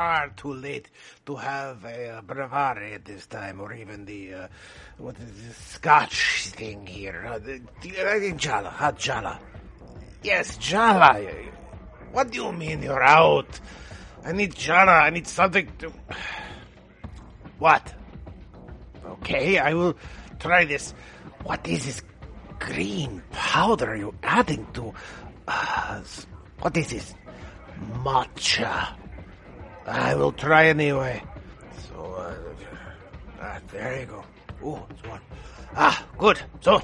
Far too late to have a uh, brivari at this time, or even the, uh, what is this Scotch thing here? Uh, the, the, I think Jala, hot Jala. Yes, Jala. What do you mean you're out? I need Jala, I need something to... What? Okay, I will try this. What is this green powder you're adding to... Uh, what is this? Matcha. I will try anyway. So, uh, ah, there you go. Ooh, it's one. Ah, good. So,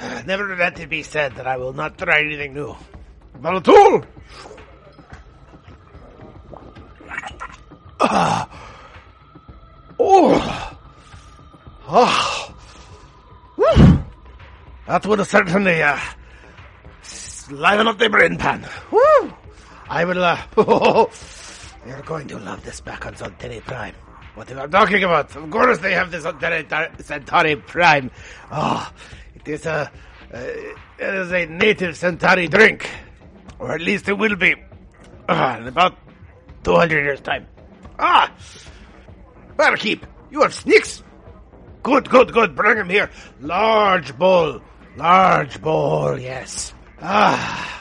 uh, never let it be said that I will not try anything new. Valatul! Ah. Oh. Ah. Whew. That would certainly, uh, liven up the brain pan. Woo! I will, uh, you're going to love this back on Centauri Prime. What am I talking about? Of course they have this Centauri, Centauri Prime. Oh, it is a, uh, it is a native Centauri drink. Or at least it will be. Uh, in about 200 years' time. Ah! Barkeep, you have sneaks? Good, good, good. Bring him here. Large bowl. Large bowl, yes. Ah.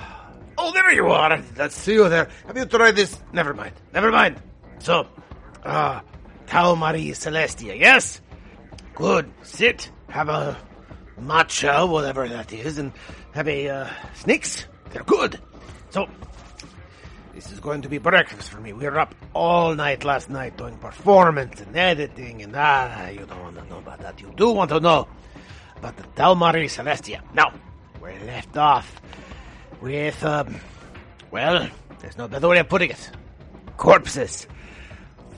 Oh, there you are. Let's see you there. Have you tried this? Never mind. Never mind. So, ah, Tau Marie Celestia, yes? Good. Sit. Have a matcha, whatever that is, and have a, uh, snakes. They're good. So, this is going to be breakfast for me. We were up all night last night doing performance and editing and ah, you don't want to know about that. You do want to know about the Tau Marie Celestia. Now, we left off with, um, well, there's no better way of putting it. Corpses.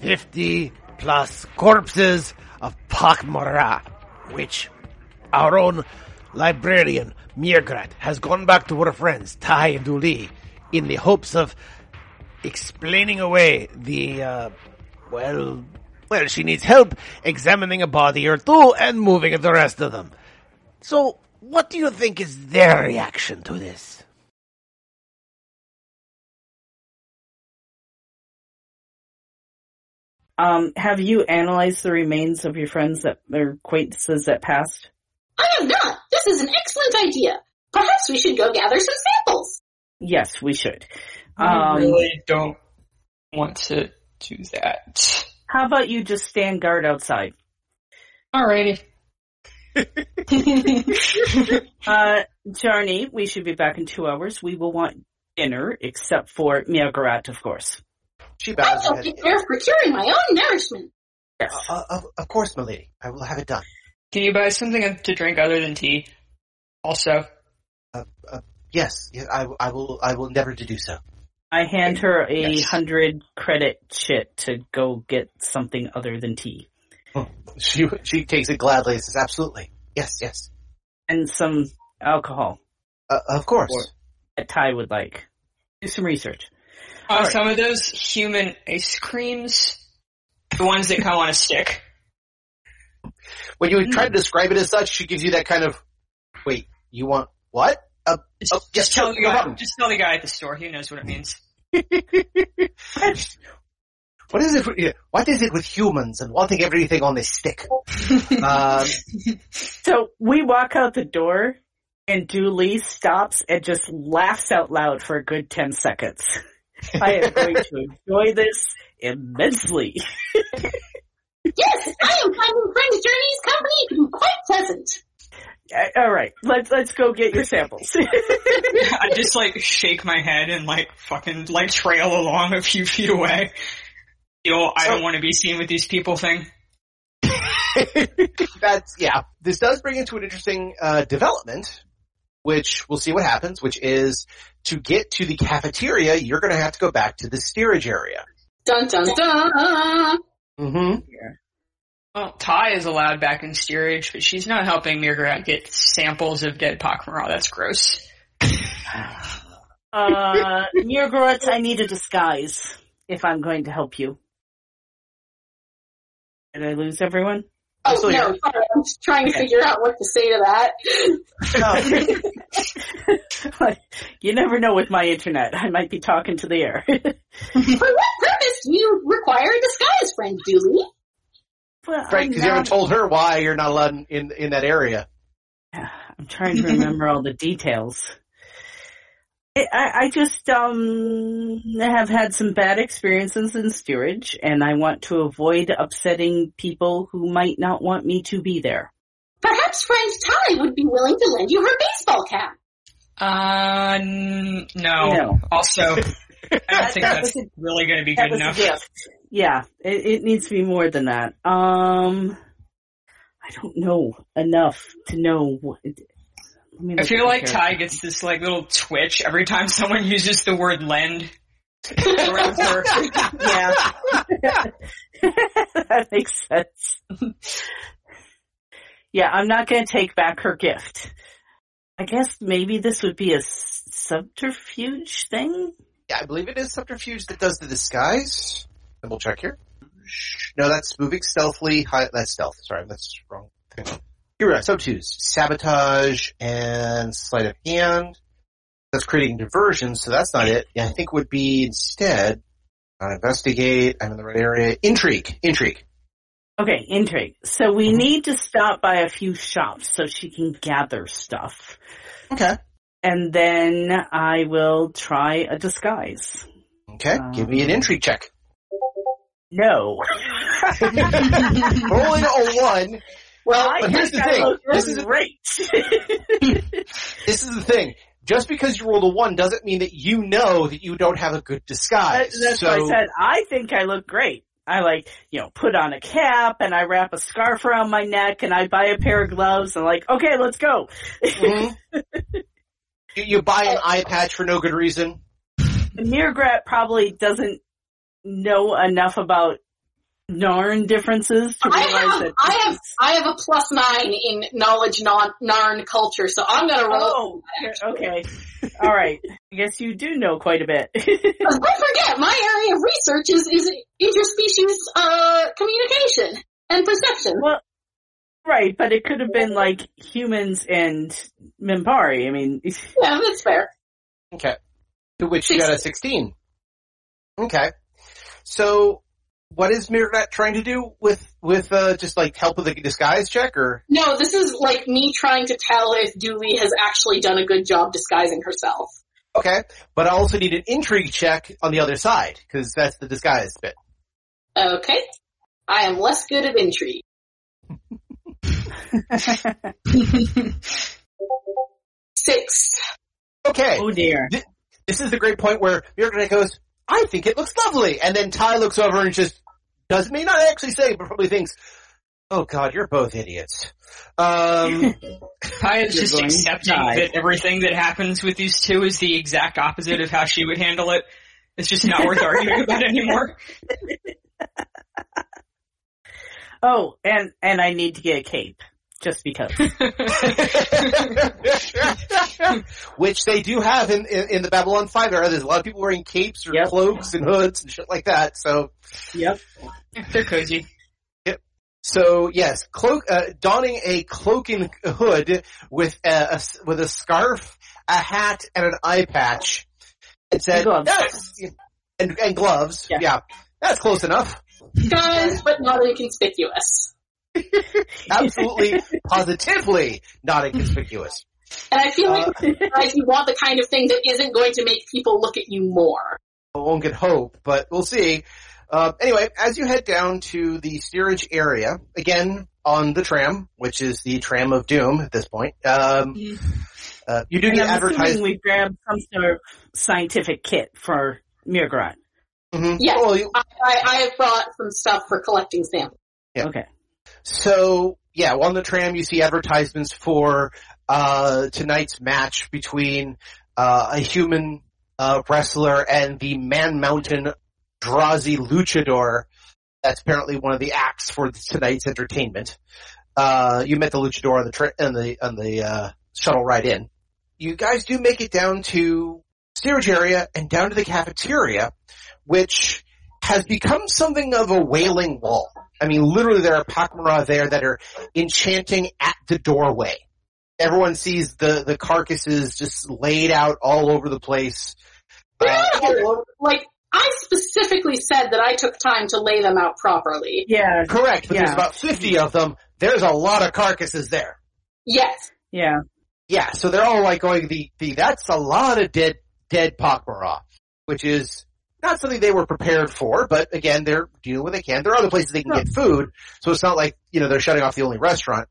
50 plus corpses of Pak'ma'ra, which our own librarian, mrr'gra'rat, has gone back to her friends, Ty and Du'li, in the hopes of explaining away the, uh, well, well, she needs help examining a body or two and moving the rest of them. So, what do you think is their reaction to this? Um, have you analyzed the remains of your friends that or acquaintances that passed? I have not. This is an excellent idea. Perhaps we should go gather some samples. Yes, we should. I Um, really don't want to do that. how about you just stand guard outside? Alrighty. Uh, Jarny, we should be back in two hours. We will want dinner, except for mrr'gra'rat, of course. She I bows her shall head. take care of procuring my own nourishment. Yes. Uh, of, of course, milady. I will have it done. Can you buy something to drink other than tea? Also, Uh, uh, yes, yes, I, I will. I will endeavor to do so. I hand her a Yes. hundred credit chit to go get something other than tea. She she takes it gladly and says, "Absolutely, yes, yes, And some alcohol uh, of course." Or- that Ty would like. Do some research. Uh, Alright. some of those human ice creams, the ones that come on a stick. When you try to describe it as such, she gives you that kind of, "Wait, you want what?" Uh, Just, oh, yes, just tell sure, the guy. Just tell the guy at the store. He knows what it means. What is it? with- What is it with humans and wanting everything on this stick? um, So we walk out the door and Du'li stops and just laughs out loud for a good 10 seconds. I am going to enjoy this immensely. Yes, I am finding Friends Journey's company to be quite pleasant. All right, let's let's go get your samples. I just like shake my head and like fucking like trail along a few feet away. You know, I don't want to be seen with these people thing. That's yeah. This does bring into an interesting uh, development, which we'll see what happens. Which is to get to the cafeteria, you're going to have to go back to the steerage area. Dun dun dun. Mm-hmm. Well, Ty is allowed back in steerage, but she's not helping mrr'gra'rat get samples of dead Pak'ma'ra. That's gross. Uh, mrr'gra'rat, I need a disguise if I'm going to help you. Did I lose everyone? Oh still no, here. sorry, I'm just trying to figure out what to say to that. you never know with my internet. I might be talking to the air. For what purpose do you require a disguise, friend Du'li? well, Right, I'm because you haven't told her why you're not allowed in in, in that area. I'm trying to remember all the details. I, I I just um have had some bad experiences in steerage, and I want to avoid upsetting people who might not want me to be there. Perhaps friend Ty would be willing to lend you her baseball cap. Uh, n- no. No. Also, I don't think That that's was a- really going to be good enough. Yeah, it, it needs to be more than that. Um, I don't know enough to know what. Let me I feel like Ty gets this like little twitch every time someone uses the word lend. Yeah. that makes sense. yeah, I'm not going to take back her gift. I guess maybe this would be a subterfuge thing? Yeah, I believe it is subterfuge that does the disguise. Double check here. No, that's moving stealthily. Hi, that's stealth. Sorry, that's wrong. thing. Here we are. Sabotage, and sleight of hand. That's creating diversion, so that's not it. Yeah, I think would be instead uh, investigate. I'm in the right area. Intrigue, intrigue. Okay, intrigue. So we need to stop by a few shops so she can gather stuff. Okay. And then I will try a disguise. Okay. Give me an intrigue check. No. Rolling a one. Well, I But here's think the thing. This is- great. This is the thing. Just because you rolled a one doesn't mean that you know that you don't have a good That- disguise. that's so, what I said. I think I look great. I like, you know, put on a cap and I wrap a scarf around my neck and I buy a pair of gloves and like, okay, let's go. Mhm. you, buy an eye patch for no good reason. mrr'gra'rat probably doesn't know enough about Narn differences to I have, that. I have, I have a plus nine in knowledge non Narn culture, so I'm gonna roll. Oh, okay. All right. I guess you do know quite a bit. Don't forget, my area of research is, is interspecies, uh, communication and perception. well, right, but it could have been like humans and Minbari. I mean, Yeah, that's fair. Okay. To which you got a 16. Okay. So, what is mrr'gra'rat trying to do with, with, uh, just like help with the disguise check or? No, this is like me trying to tell if Du'li has actually done a good job disguising herself. Okay. But I also need an intrigue check on the other side, cause that's the disguise bit. Okay. I am less good at intrigue. Six. Okay. oh dear. This is the great point where mrr'gra'rat goes, I think it looks lovely. And then Ty looks over and just does may not actually say, but probably thinks, Oh god, you're both idiots. Um, Ty is just going to accepting die. that everything that happens with these two is the exact opposite of how she would handle it. It's just not worth arguing about anymore. Oh, and and I need to get a cape just because. which they do have in, in, in the Babylon 5 era. There's a lot of people wearing capes or Yep. cloaks and hoods and shit like that. So, Yep. They're cozy. Yep. So yes, cloak, uh, donning a cloak and hood with a, a s- with a scarf, a hat, and an eye patch. It said, And gloves. "That's- and, and gloves. Yeah. Yeah. That's close enough. Guys, but not inconspicuous. Absolutely, positively not inconspicuous. And I feel like Uh, guys, you want the kind of thing that isn't going to make people look at you more. one can hope, but we'll see. Uh, anyway, as you head down to the steerage area, again on the tram, which is the tram of doom at this point, um, uh, you do And get I'm advertised. assuming we grabbed some sort of scientific kit for mrr'gra'rat. Mhm. Yeah. Well, you- I, I, I have brought some stuff for collecting samples. Yeah. Okay. So yeah, on the tram you see advertisements for uh, tonight's match between uh, a human uh, wrestler and the Man Mountain Drazi luchador. That's apparently one of the acts for tonight's entertainment. Uh, you met the luchador on the tra- on the on the uh, shuttle ride in. You guys do make it down to steerage area and down to the cafeteria, which has become something of a wailing wall. I mean, literally there are Pak'ma'ra there that are enchanting at the doorway. Everyone sees the, the carcasses just laid out all over the place. Uh, like, I specifically said that I took time to lay them out properly. Yeah. correct, but there's about 50 of them. There's a lot of carcasses there. Yes. Yeah. Yeah, so they're all like going, the, the, that's a lot of dead, dead Pak'ma'ra, which is not something they were prepared for, but again, they're doing what they can. There are other places they can get food, so it's not like, you know, they're shutting off the only restaurant.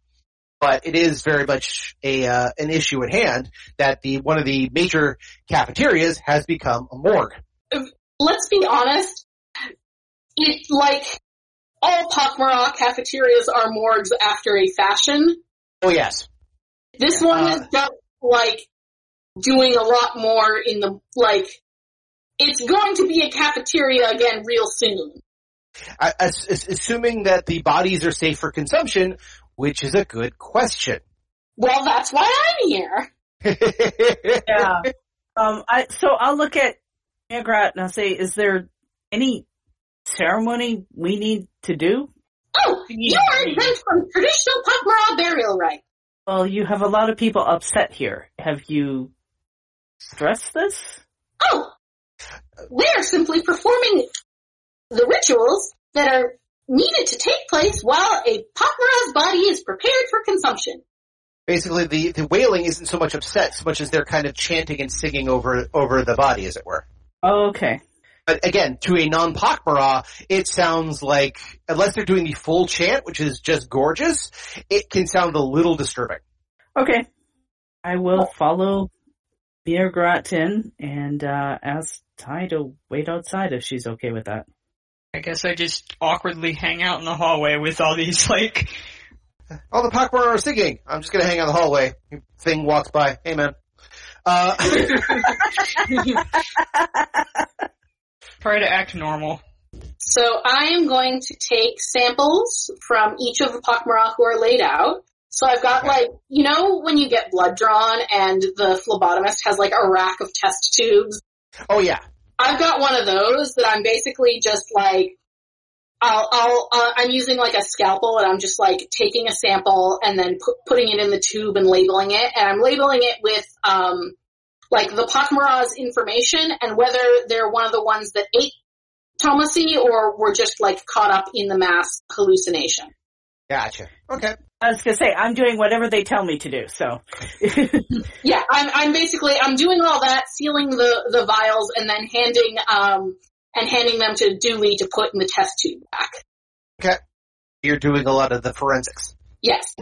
But it is very much a, uh, an issue at hand that the, one of the major cafeterias has become a morgue. Let's be honest. It, like, all Pak'ma'ra cafeterias are morgues after a fashion. Oh yes. This one Uh, is just, like, doing a lot more in the, like, it's going to be a cafeteria again real soon. As, as- assuming that the bodies are safe for consumption, which is a good question. Well, that's why I'm here. Yeah. Um, I, so I'll look at Magrat and I'll say, is there any ceremony we need to do? Oh, you are exempt from traditional Pak'ma'ra burial rite. Well, you have a lot of people upset here. Have you stressed this? Oh, they're simply performing the rituals that are needed to take place while a Pak'ma'ra's body is prepared for consumption. Basically, the, the wailing isn't so much upset, so much as they're kind of chanting and singing over, over the body, as it were. Oh, okay. But again, to a non-Pak'ma'ra, it sounds like, unless they're doing the full chant, which is just gorgeous, it can sound a little disturbing. Okay. I will follow Magrat in and, uh, ask Ty to wait outside if she's okay with that. I guess I just awkwardly hang out in the hallway with all these like All the Pak'ma'ra are singing. I'm just gonna hang out in the hallway. Thing walks by. Hey man. Uh, try to act normal. So I am going to take samples from each of the Pak'ma'ra who are laid out. So I've got like, you know when you get blood drawn and the phlebotomist has like a rack of test tubes? oh yeah. I've got one of those that I'm basically just like, I'll, I'll, uh, I'm using like a scalpel and I'm just like taking a sample and then pu- putting it in the tube and labeling it. And I'm labeling it with, um, like the Pak'ma'ra's information and whether they're one of the ones that ate Tomasi or were just like caught up in the mass hallucination. Gotcha. Okay. I was gonna say, I'm doing whatever they tell me to do, so. Yeah, I'm, I'm basically, I'm doing all that, sealing the, the vials and then handing, um, and handing them to Du'li to put in the test tube back. Okay. You're doing a lot of the forensics. Yes.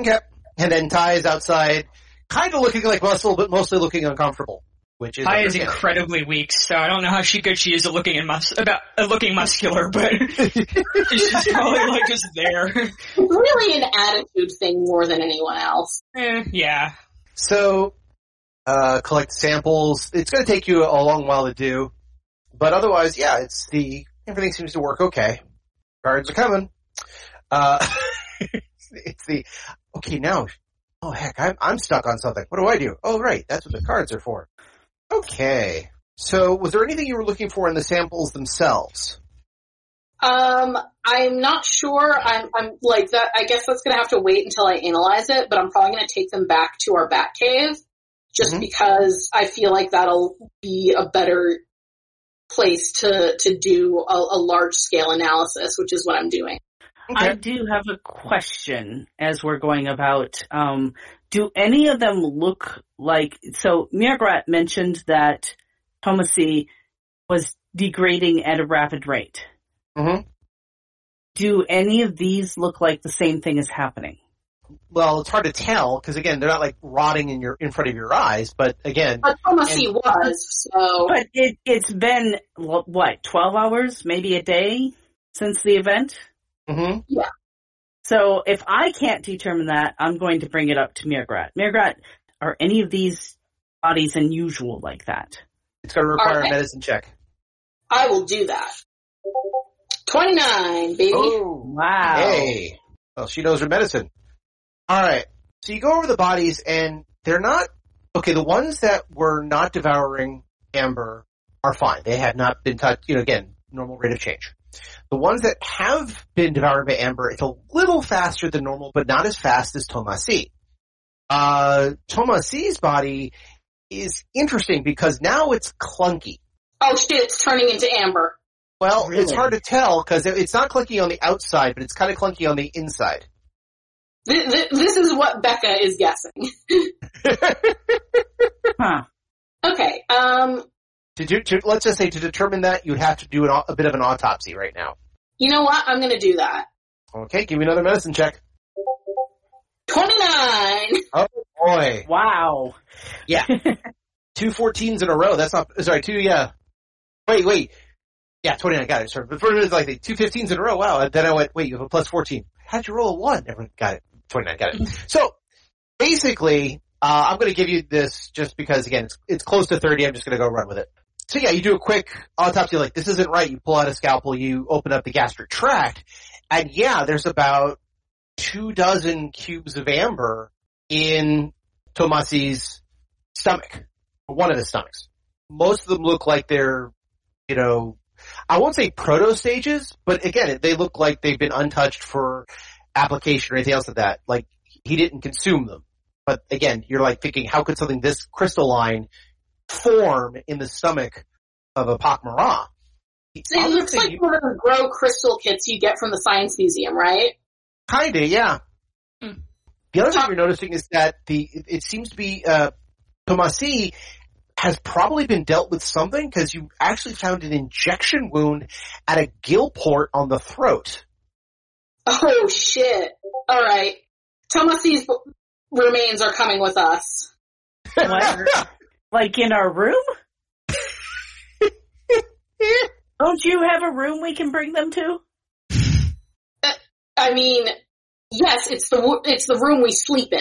Okay. And then Ty is outside, kind of looking like muscle, but mostly looking uncomfortable. Which is Ty is incredibly weak, so I don't know how she good she is at looking in mus- about uh, looking muscular, but she's probably like just there. It's really an attitude thing more than anyone else. Eh, yeah. So, uh, collect samples. It's going to take you a long while to do, but otherwise, yeah, it's the everything seems to work okay. Guards are coming. Uh, it's the okay now. Oh heck, I'm I'm stuck on something. What do I do? Oh right, that's what the cards are for. Okay. So, was there anything you were looking for in the samples themselves? Um, I'm not sure. I'm, I'm like that. I guess that's gonna have to wait until I analyze it, but I'm probably gonna take them back to our bat cave just Mhm. because I feel like that'll be a better place to, to do a, a large scale analysis, which is what I'm doing. I do have a question as we're going about. Um, do any of them look like, so mrr'gra'rat mentioned that Tomasi was degrading at a rapid rate. Mhm. Do any of these look like the same thing is happening? Well, it's hard to tell because again, they're not like rotting in your in front of your eyes. But again, But Tomasi was, so But it, it's been, what, 12 hours, maybe a day since the event? hmm So if I can't determine that, I'm going to bring it up to mrr'gra'rat. mrr'gra'rat, are any of these bodies unusual like that? It's going to require Alright. a medicine check. I will do that. 29, baby. Oh, Wow. hey. Well, she knows her medicine. All right. So you go over the bodies, and they're not okay. The ones that were not devouring amber are fine. They have not been touched. You know, again, normal rate of change. The ones that have been devoured by amber, it's a little faster than normal, but not as fast as Tomasi. Uh, Tomasi's body is interesting because now it's clunky. Oh shit, it's turning into amber. Well, it's hard to tell because it's not clunky on the outside, but it's kind of clunky on the inside. Th- th- this is what Becca is guessing. Huh. Okay, um, to, do, to let's just say to determine that you'd have to do an, a bit of an autopsy right now. you know what? I'm gonna do that. Okay, give me another medicine check. 29! Oh boy, Wow. Yeah. two 14s in a row. That's not sorry. Two yeah. Wait, wait. Yeah, twenty nine. Got it. Sorry, but for it's like the two 15s in a row. Wow. And then I went, wait, you have a plus fourteen. How'd you roll a one? Never got it. Twenty nine. Got it. So basically, uh, I'm going to give you this just because again, it's, it's close to thirty. I'm just going to go run with it. So yeah, you do a quick autopsy. Like this isn't right. You pull out a scalpel. You open up the gastric tract, and yeah, there's about two dozen cubes of amber in Tomasi's stomach, one of his stomachs. Most of them look like they're, you know, I won't say proto stages, but again, they look like they've been untouched for application or anything else like that. Like he didn't consume them. But again, you're like thinking, how could something this crystalline form in the stomach of a Pak'ma'ra? So it looks like one of the grow crystal kits you get from the Science Museum, right? Kinda, yeah. Hmm. The other thing you're noticing is that the it, it seems to be uh Tomasi has probably been dealt with something because you actually found an injection wound at a gill port on the throat. Oh shit. Alright. Tomasi's remains are coming with us. What? like in our room? Don't you have a room we can bring them to? I mean, yes, it's the it's the room we sleep in.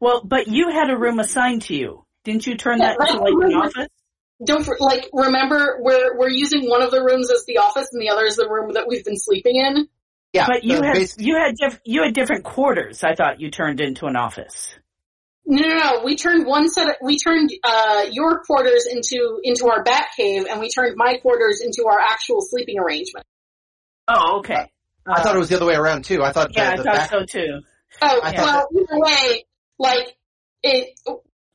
Well, but you had a room assigned to you. Didn't you turn that into like an office? Don't like remember we're we're using one of the rooms as the office and the other is the room that we've been sleeping in. yeah, But you uh, had you had diff- you had different quarters. I thought you turned into an office. No, no, no. We turned one set. Of, we turned uh, your quarters into into our bat cave, and we turned my quarters into our actual sleeping arrangement. Oh, okay. I thought it was the other way around too. I thought Yeah, the, I thought back- so too. Oh, I thought well, either way, like it.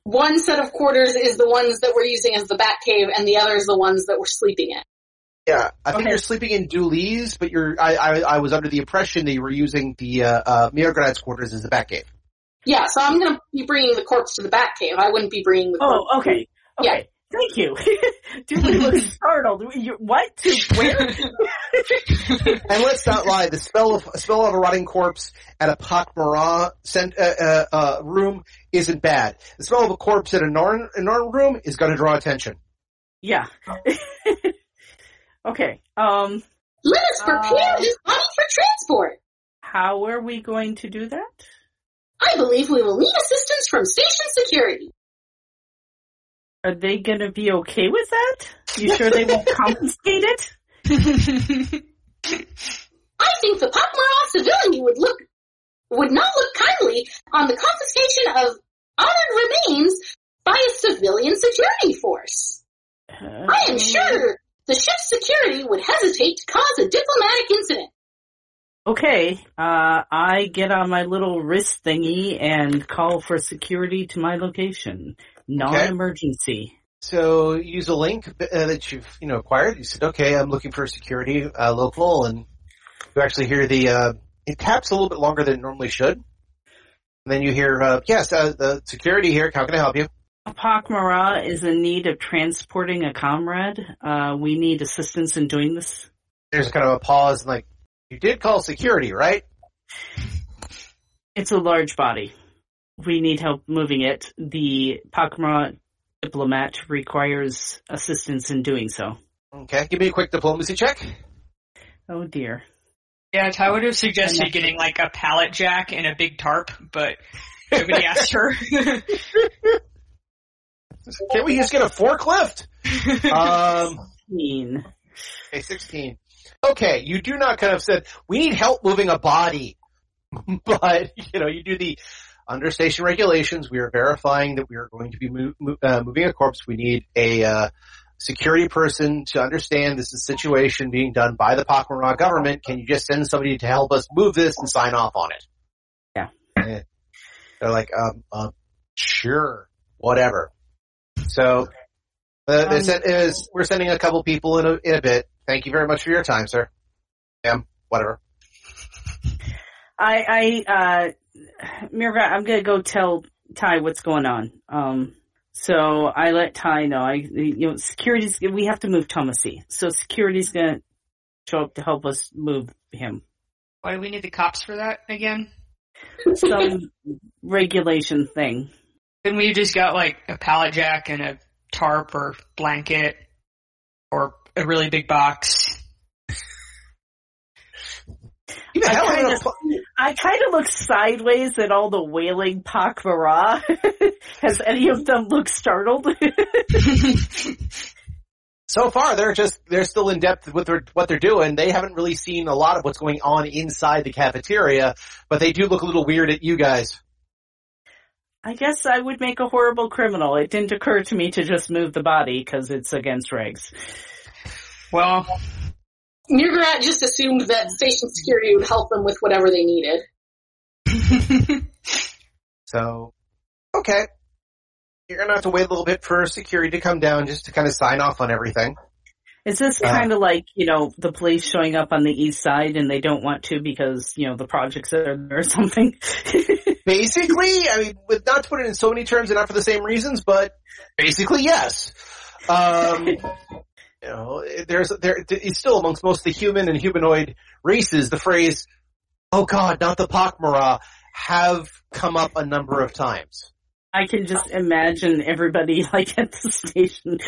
One set of quarters is the ones that we're using as the bat cave, and the other is the ones that we're sleeping in. Yeah, I think Okay. you're sleeping in Du'li's, but you're. I, I I was under the impression that you were using the uh, uh mrr'gra'rat's quarters as the bat cave. Yeah, so I'm gonna be bringing the corpse to the bat cave. I wouldn't be bringing the corpse. Oh, okay. Yeah. Okay. Thank you. Du'li looks startled. You, what? Where? And let's not lie, the spell of smell of a rotting corpse at a Pak'ma'ra cent, uh, uh, uh, room isn't bad. The smell of a corpse at a Narn, a Narn room is going to draw attention. yeah. okay. Um, Let us prepare Uh, this body for transport. how are we going to do that? I believe we will need assistance from station security. Are they going to be okay with that? You sure they won't confiscate it? I think the Pak'ma'ra civility would look would not look kindly on the confiscation of honored remains by a civilian security force. I am uh, sure the ship's security would hesitate to cause a diplomatic incident. Okay, uh, I get on my little wrist thingy and call for security to my location. Non-emergency. So use a link uh, that you've you know acquired. You said, okay, I'm looking for security uh, local, and you actually hear the uh, it taps a little bit longer than it normally should. And then you hear, uh, yes, uh, the security here. How can I help you? Pak'ma'ra is in need of transporting a comrade. Uh, we need assistance in doing this. There's kind of a pause, and like, you did call security, right? It's a large body. We need help moving it. The Pak'ma'ra diplomat requires assistance in doing so. Okay, give me a quick diplomacy check. Oh dear. Yeah, Ty would have suggested getting like a pallet jack and a big tarp, but nobody asked her. Can't we just get a forklift? Um, Mean. okay, 16. Okay, you do not kind of said, we need help moving a body. but, you know, you do the under station regulations. We are verifying that we are going to be move, uh, moving a corpse. We need a, uh, security person to understand this is a situation being done by the Pak'ma'ra government. Can you just send somebody to help us move this and sign off on it? Yeah. Eh. They're like, um, um, sure, whatever. So, uh, they Um, said is we're sending a couple people in a, in a bit. Thank you very much for your time, sir. Um, whatever. I, I, uh, Mirva, I'm gonna go tell Ty what's going on. Um, so I let Ty know. I, you know, security's, we have to move Tomasi. So security's gonna show up to help us move him. Why do we need the cops for that again? Some regulation thing. Then we just got like a pallet jack and a tarp or blanket or a really big box. You I kinda- pl- I kind of look sideways at all the wailing Pak'ma'ra. Has any of them looked startled? so far they're just they're still in depth with their, what they're doing. They haven't really seen a lot of what's going on inside the cafeteria, but they do look a little weird at you guys. I guess I would make a horrible criminal. It didn't occur to me to just move the body because it's against regs. Well, mrr'gra'rat just assumed that station security would help them with whatever they needed. So, okay. You're gonna have to wait a little bit for security to come down just to kind of sign off on everything. Is this Uh. kind of like, you know, the police showing up on the east side and they don't want to because, you know, the projects are there or something? Basically, I mean, with not to put it in so many terms and not for the same reasons, but basically yes. Um, you know, there's there it's still amongst most of the human and humanoid races. The phrase "Oh God, not the Pak'ma'ra" have come up a number of times. I can just imagine everybody like at the station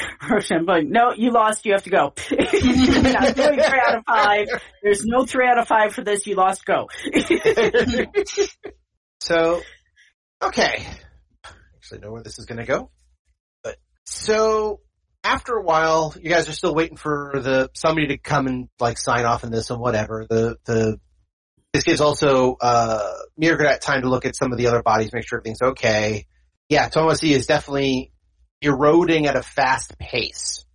going, no, you lost, you have to go. You're not doing three out of five. There's no three out of five for this, you lost, go. So, okay. Actually, know where this is going to go. But so after a while, you guys are still waiting for the somebody to come and like sign off on this and whatever. The the this gives also uh mrr'gra'rat time to look at some of the other bodies, make sure everything's okay. Yeah, Tomasi is definitely eroding at a fast pace,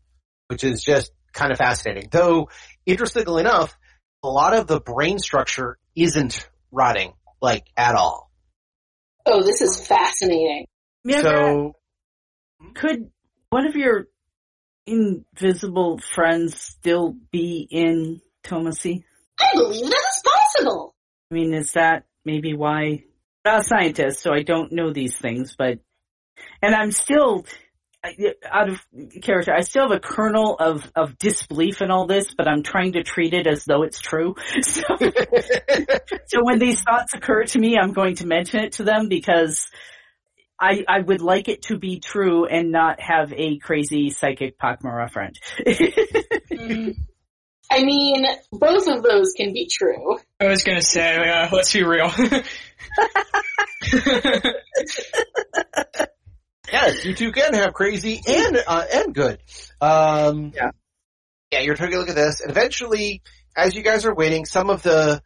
which is just kind of fascinating. Though, interestingly enough, a lot of the brain structure isn't rotting like at all. Oh, this is fascinating. Mirga, So could one of your invisible friends still be in Tomasi? I believe that is possible. I mean, is that maybe why? I'm not a scientist, so I don't know these things, but, and I'm still, I- out of character, I still have a kernel of, of disbelief in all this, but I'm trying to treat it as though it's true. So, so when these thoughts occur to me, I'm going to mention it to them because I, I would like it to be true and not have a crazy psychic Pak'ma'ra friend. I mean, both of those can be true. I was gonna say, uh, let's be real. yes, you two can have crazy and uh, and good. Um, Yeah. yeah. You're taking a look at this, and eventually, as you guys are waiting, some of the,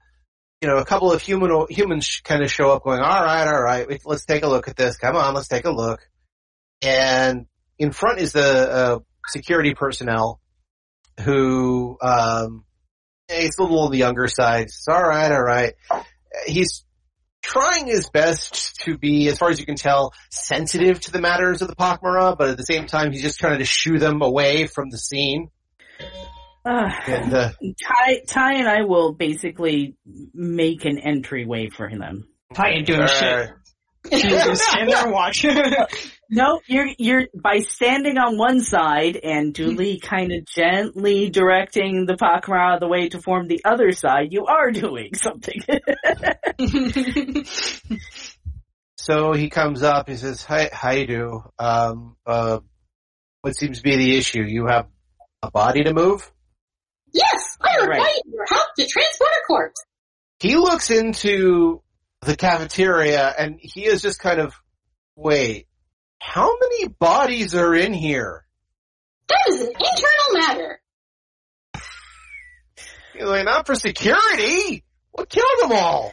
you know, a couple of human humans kind of show up, going, "All right, all right, let's take a look at this. Come on, let's take a look." And in front is the uh, security personnel, who um, he's a little on the younger side. It's all right, all right. He's trying his best to be, as far as you can tell, sensitive to the matters of the Pak'ma'ra, but at the same time, he's just trying to shoo them away from the scene. Ah. And uh, Ty, Ty and I will basically make an entryway for them. I ain't doing shit. You just stand there and watch. No, you're you're by standing on one side and Du'li kind of gently directing the Pak'ma'ra the way to form the other side. You are doing something. so he comes up. He says, "Hi, how you do? Um, uh, what seems to be the issue? You have a body to move? Yes, I Right. your help to transport a corpse. he looks into the cafeteria and he is just kind of, wait, how many bodies are in here? That is an internal matter. He's like, not for security. What killed them all?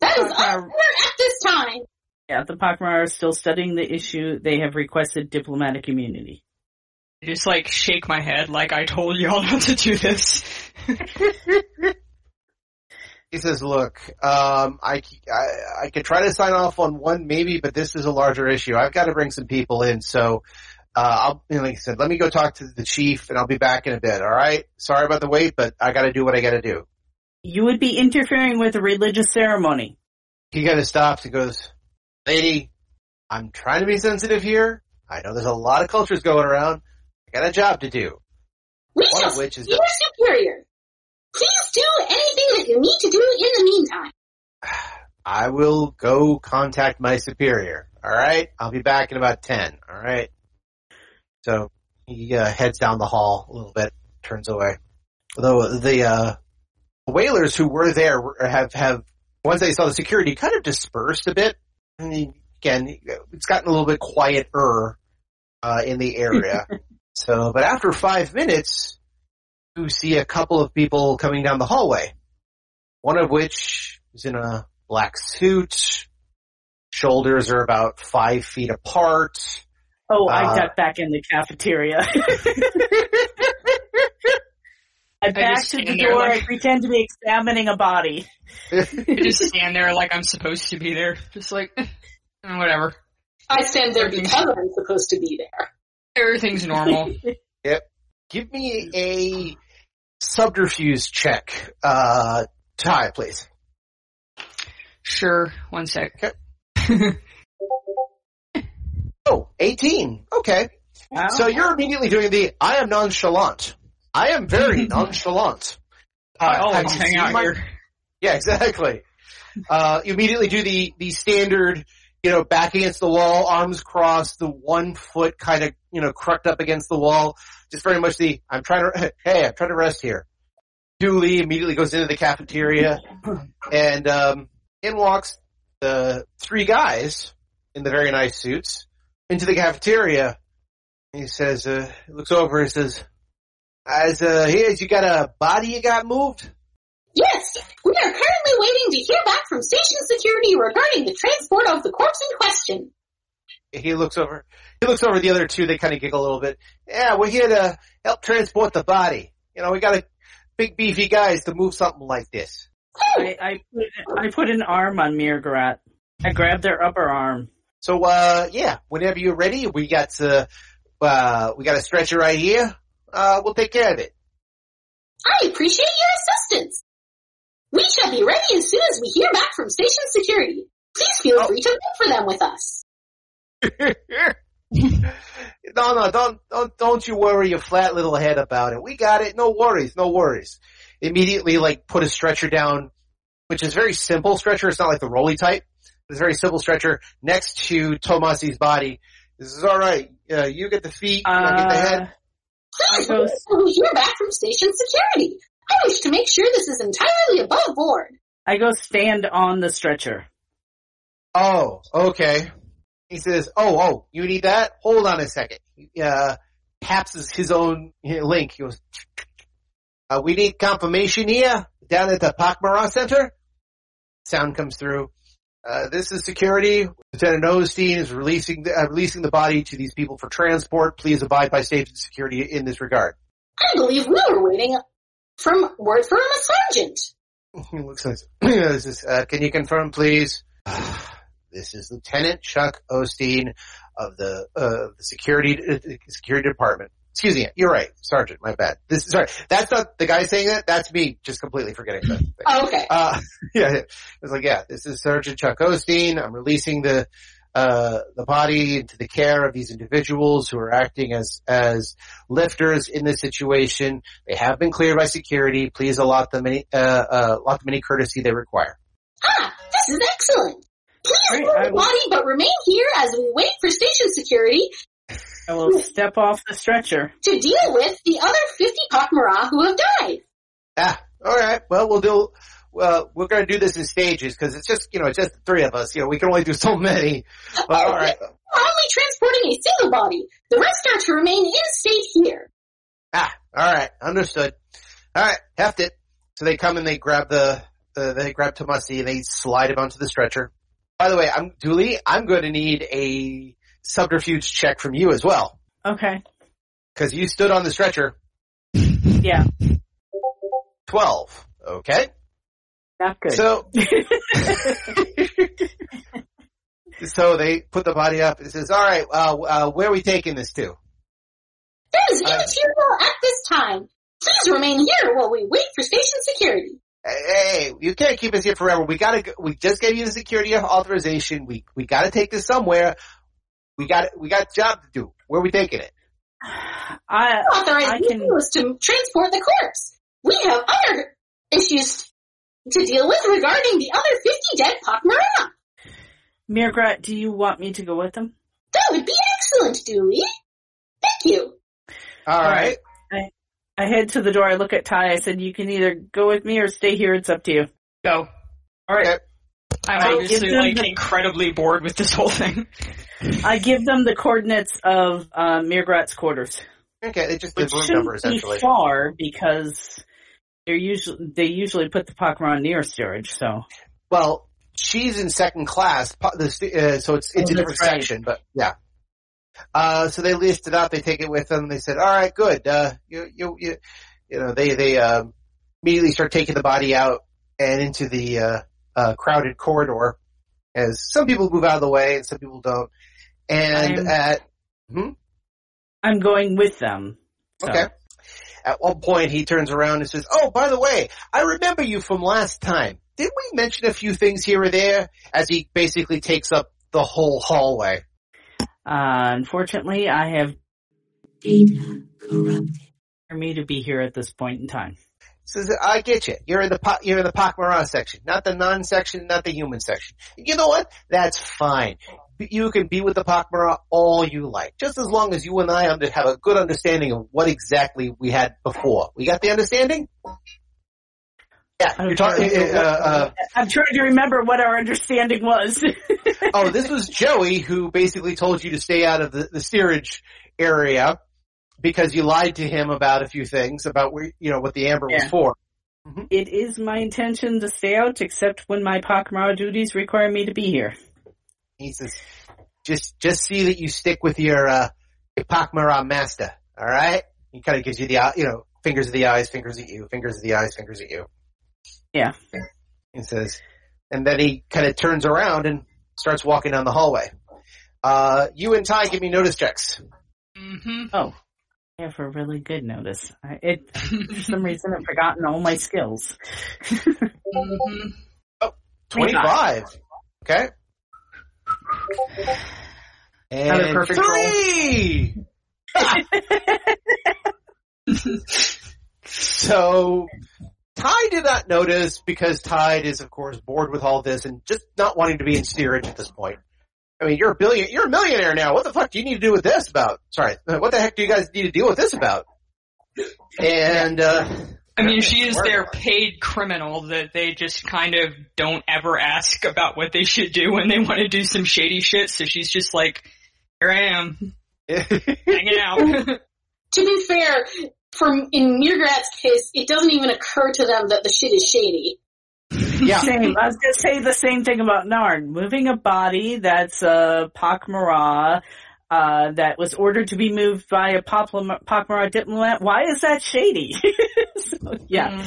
That is unclear at this time. Yeah, the Pak'ma'ra are still studying the issue. They have requested diplomatic immunity. I just like shake my head like I told y'all not to do this. He says, look, um, I, I, I could try to sign off on one maybe, but this is a larger issue. I've got to bring some people in. So, uh, I'll, you know, like I said, let me go talk to the chief and I'll be back in a bit. All right. Sorry about the wait, but I got to do what I got to do. You would be interfering with a religious ceremony. He kind of stops and goes, lady, I'm trying to be sensitive here. I know there's a lot of cultures going around. I got a job to do. We One shall of which is see your superior. Please do anything that you need to do in the meantime. I will go contact my superior. All right, I'll be back in about ten. All right. So he uh, heads down the hall a little bit, turns away. Though the uh, whalers who were there have have once they saw the security kind of dispersed a bit. And again, it's gotten a little bit quieter uh, in the area. so, but after five minutes, you see a couple of people coming down the hallway. One of which is in a black suit. Shoulders are about five feet apart. Oh, Uh, I duck back in the cafeteria. I back just to the door. like- I pretend to be examining a body. I just stand there like I'm supposed to be there. Just like, eh, whatever. I stand there because I'm supposed to be there. Everything's normal. Yep. Give me a subterfuge check, uh, Ty, please. sure. One sec. Oh, 18. Okay. Wow. So you're immediately doing the, I am nonchalant. I am very nonchalant. Uh, I always hang out my- here. Yeah, exactly. Uh, you immediately do the, the standard, you know, back against the wall, arms crossed, the one foot kind of, you know, crucked up against the wall. Just very much the, I'm trying to, hey, I'm trying to rest here. Du'li immediately goes into the cafeteria and, um, in walks the three guys in the very nice suits into the cafeteria. He says, uh, looks over and says, as, uh, here's, you got a body you got moved? Yes, we are currently waiting to hear back from station security regarding the transport of the corpse in question. he looks over he looks over the other two they kind of giggle a little bit yeah we're here to help transport the body you know we got a big beefy guys to move something like this Oh, I, I, put, I put an arm on mrr'gra'rat. I grabbed their upper arm. so uh yeah whenever you're ready we got uh uh we got a stretcher right here uh we'll take care of it I appreciate your assistance. We shall be ready as soon as we hear back from station security. Please feel free to wait for them with us. no no don't don't don't you worry your flat little head about it we got it no worries no worries immediately like put a stretcher down which is very simple stretcher it's not like the rolly type it's a very simple stretcher next to Tomasi's body this is all right uh, you get the feet I get the head Uh, Please I go- wait until we hear back from station security. I wish to make sure this is entirely above board. I go stand on the stretcher. Oh, okay. He says, "Oh, oh, you need that? Hold on a second. He, uh, taps his, his own link. He goes, uh, "We need confirmation here down at the Pak'ma'ra Center." Sound comes through. Uh, this is security. Lieutenant Osteen is releasing the, uh, releasing the body to these people for transport. Please abide by safety and security in this regard. I believe we were waiting from word from a sergeant. He looks like, this is, uh, can you confirm, please? this is Lieutenant Chuck Osteen of the, uh, the security, uh, security department. Excuse me, you're right, Sergeant, my bad. This, sorry, that's not the guy saying that, that's me just completely forgetting that. thing. Oh, okay. Uh, yeah, yeah. it's like, yeah, this is Sergeant Chuck Osteen. I'm releasing the, uh, the body into the care of these individuals who are acting as, as lifters in this situation. They have been cleared by security. Please allot them any, uh, uh, allot them any courtesy they require. Ah, this is excellent. Please Great, move I the body, but remain here as we wait for station security I will step off the stretcher. to deal with the other 50 Pak'ma'ra who have died. Ah, alright. Well, we'll do, well, we're going to do this in stages because it's just, you know, it's just the three of us. You know, we can only do so many. But all right. We're only transporting a single body. The rest are to remain in state here. Ah, all right, understood. All right, heft it. So they come and they grab the, the they grab Tomasi and they slide him onto the stretcher. By the way, I'm Du'li. I'm going to need a subterfuge check from you as well Okay. because you stood on the stretcher. Yeah. Twelve. Okay. Not good. So so they put the body up. It says, "All right, uh, uh, where are we taking this to?" There is Uh, immaterial at this time. Please remain here while we wait for station security. Hey, hey, you can't keep us here forever. We gotta, go- we just gave you the security authorization. We, we gotta take this somewhere. We got, we got a job to do. Where are we taking it? I, Authorized I can- was to transport the corpse. We have other issues to deal with regarding the other 50 dead Pak'ma'ra. mrr'gra'rat, do you want me to go with them? That would be excellent, Du'li. Thank you. All right. I head to the door. I look at Ty. I said, "You can either go with me or stay here. It's up to you." Go. All right. Okay. I'm I obviously like the- incredibly bored with this whole thing. I give them the coordinates of uh, mrr'gra'rat's quarters, Okay, they just did which room shouldn't number essentially. be far because they're usually they usually put the Pak'ma'ra near storage. So Well, she's in second class, po- the st- uh, so it's it's Oh, a that's different right. section, but yeah. Uh, so they list it up. They take it with them. They said, "All right, good. Uh, you you you, you know." They they um, immediately start taking the body out and into the uh, uh, crowded corridor, as some people move out of the way and some people don't. And I'm- at I'm going with them. So. Okay. At one point, he turns around and says, "Oh, by the way, I remember you from last time. Did we mention a few things here or there?" As he basically takes up the whole hallway. Uh, unfortunately, I have Data corrupted. for me to be here at this point in time. Says, "I get you. You're in the po- you're in the Pak'ma'ra section, not the non section, not the human section. You know what? That's fine. You can be with the Pak'ma'ra all you like, just as long as you and I have a good understanding of what exactly we had before. We got the understanding? Yeah, you're talking. Uh, uh, I'm trying to remember what our understanding was. oh, this was Joey who basically told you to stay out of the, the steerage area because you lied to him about a few things about where you know what the amber was Yeah. for. it is my intention to stay out, except when my Pak'ma'ra duties require me to be here. He says, "Just just see that you stick with your uh, your Pak'ma'ra master. All right." He kind of gives you the you know fingers of the eyes, fingers at you, fingers of the eyes, fingers at you. Yeah. He says, and then he kind of turns around and starts walking down the hallway. Uh, you and Ty give me notice checks. hmm Oh, I have a really good notice. I, it, for some reason, I've forgotten all my skills. hmm 25. Okay. And perfect three! so, Ty did not notice because Ty is, of course, bored with all this and just not wanting to be in steerage at this point. I mean, you're a billion, you're a millionaire now. What the fuck do you need to do with this about? Sorry, what the heck do you guys need to deal with this about? And, uh, I mean, she is their paid criminal that they just kind of don't ever ask about what they should do when they want to do some shady shit. So she's just like, here I am, hanging out. To be fair, from in mrr'gra'rat's case, it doesn't even occur to them that the shit is shady. yeah. Same. I was going to say the same thing about Narn. Moving a body that's a Pak'ma'ra, uh, that was ordered to be moved by a Poplam- Pak'ma'ra diplomat. Why is that shady? so, yeah.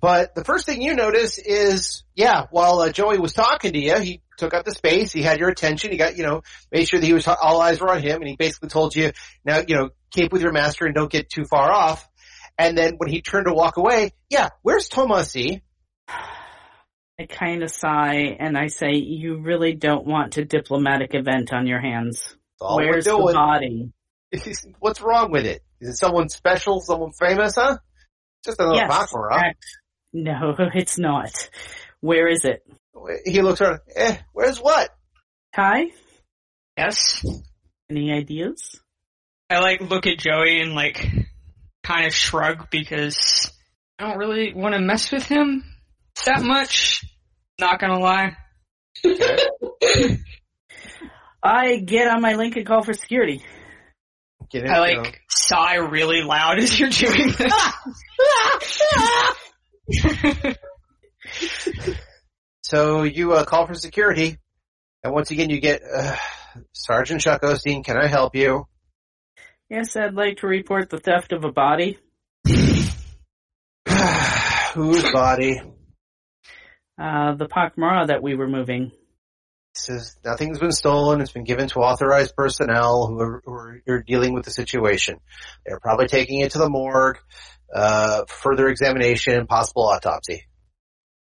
But the first thing you notice is, yeah, while uh, Joey was talking to you, he took up the space, he had your attention, he got, you know, made sure that he was, all eyes were on him, and he basically told you, now, you know, keep with your master and don't get too far off. And then when he turned to walk away, yeah, where's Tomasi? I kind of sigh and I say, you really don't want a diplomatic event on your hands. Where's the body? What's wrong with it? Is it someone special, someone famous, huh? Just another Yes. Correct. No, it's not. Where is it? He looks around, eh, where's what? Ty? yes. Any ideas? I like look at Joey and like kind of shrug because I don't really want to mess with him. that much. Not gonna lie. I get on my link and call for security. Get in, I you know. like sigh really loud as you're doing this. So you uh, call for security, and once again you get uh, Sergeant Chuck Osteen. Can I help you? Yes, I'd like to report the theft of a body. Whose body? Uh, the Pak'ma'ra that we were moving. says nothing's been stolen. It's been given to authorized personnel who are, who are, dealing with the situation. They're probably taking it to the morgue, uh, further examination, possible autopsy.